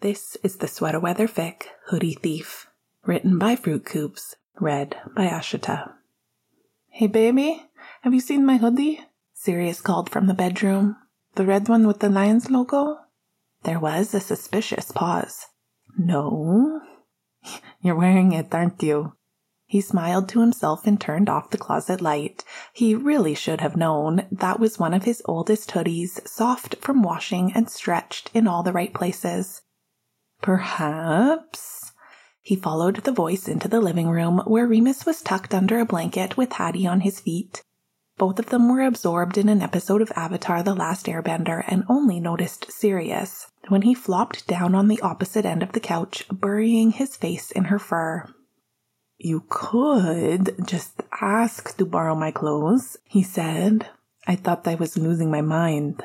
This is the Sweater Weather Fic Hoodie Thief, written by fruitcoops, read by Ashita. Hey baby, have you seen my hoodie? Sirius called from the bedroom. The red one with the Lions logo? There was a suspicious pause. No. You're wearing it, aren't you? He smiled to himself and turned off the closet light. He really should have known that was one of his oldest hoodies, soft from washing and stretched in all the right places. Perhaps. He followed the voice into the living room where Remus was tucked under a blanket with Hattie on his feet. Both of them were absorbed in an episode of Avatar The Last Airbender and only noticed Sirius when he flopped down on the opposite end of the couch, burying his face in her fur. You could just ask to borrow my clothes, he said. I thought I was losing my mind.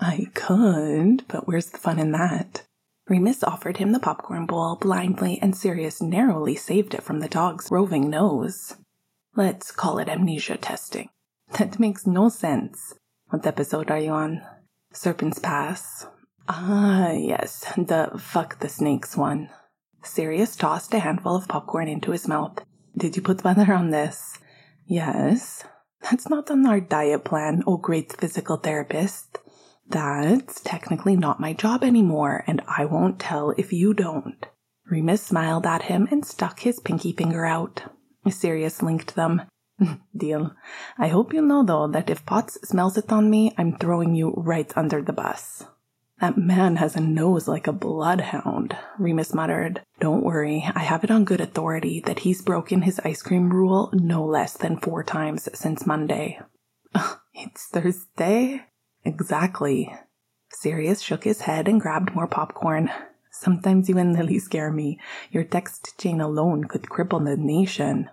I could, but where's the fun in that? Remus offered him the popcorn bowl blindly, and Sirius narrowly saved it from the dog's roving nose. Let's call it amnesia testing. That makes no sense. What episode are you on? Serpent's Pass. Ah, yes, the fuck the snakes one. Sirius tossed a handful of popcorn into his mouth. Did you put butter on this? Yes. That's not on our diet plan, oh great physical therapist. That's technically not my job anymore, and I won't tell if you don't. Remus smiled at him and stuck his pinky finger out. Sirius linked them. Deal. I hope you know, though, that if Potts smells it on me, I'm throwing you right under the bus. That man has a nose like a bloodhound, Remus muttered. Don't worry, I have it on good authority that he's broken his ice cream rule no less than four times since Monday. it's Thursday? Exactly. Sirius shook his head and grabbed more popcorn. Sometimes you and Lily scare me. Your text chain alone could cripple the nation.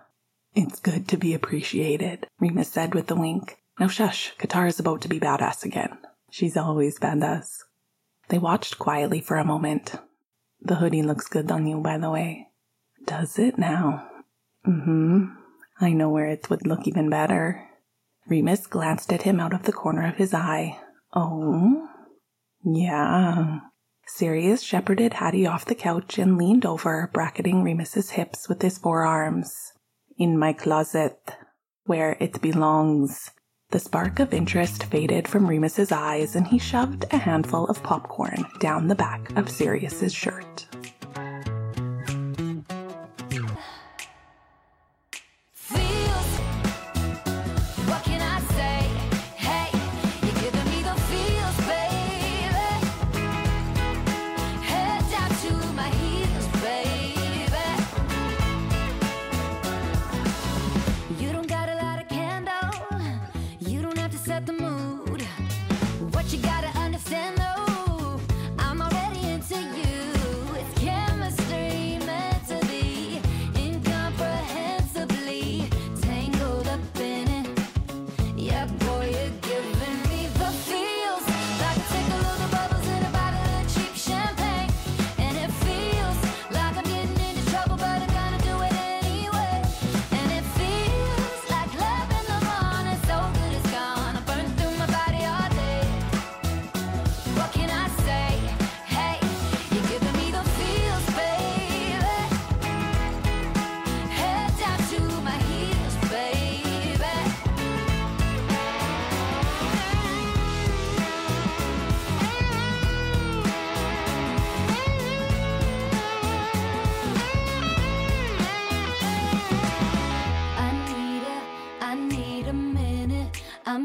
It's good to be appreciated, Remus said with a wink. Now shush, Katara's about to be badass again. She's always badass. They watched quietly for a moment. The hoodie looks good on you, by the way. Does it now? Mm hmm. I know where it would look even better. Remus glanced at him out of the corner of his eye. Oh? Yeah. Sirius shepherded Hattie off the couch and leaned over, bracketing Remus's hips with his forearms. In my closet, where it belongs. The spark of interest faded from Remus's eyes, and he shoved a handful of popcorn down the back of Sirius's shirt. that boy again.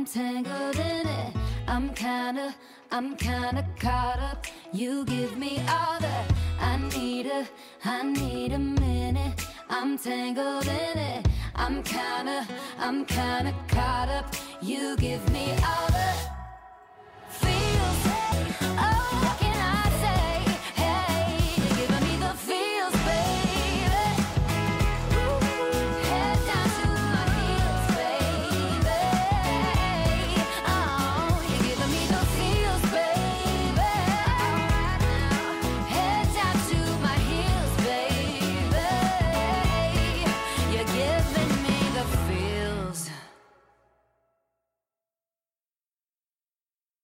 Tangled in it. I'm kinda, I'm kinda caught up. You give me all that I need a, I need a minute. I'm tangled in it. I'm kinda, I'm kinda caught up. You give me all that.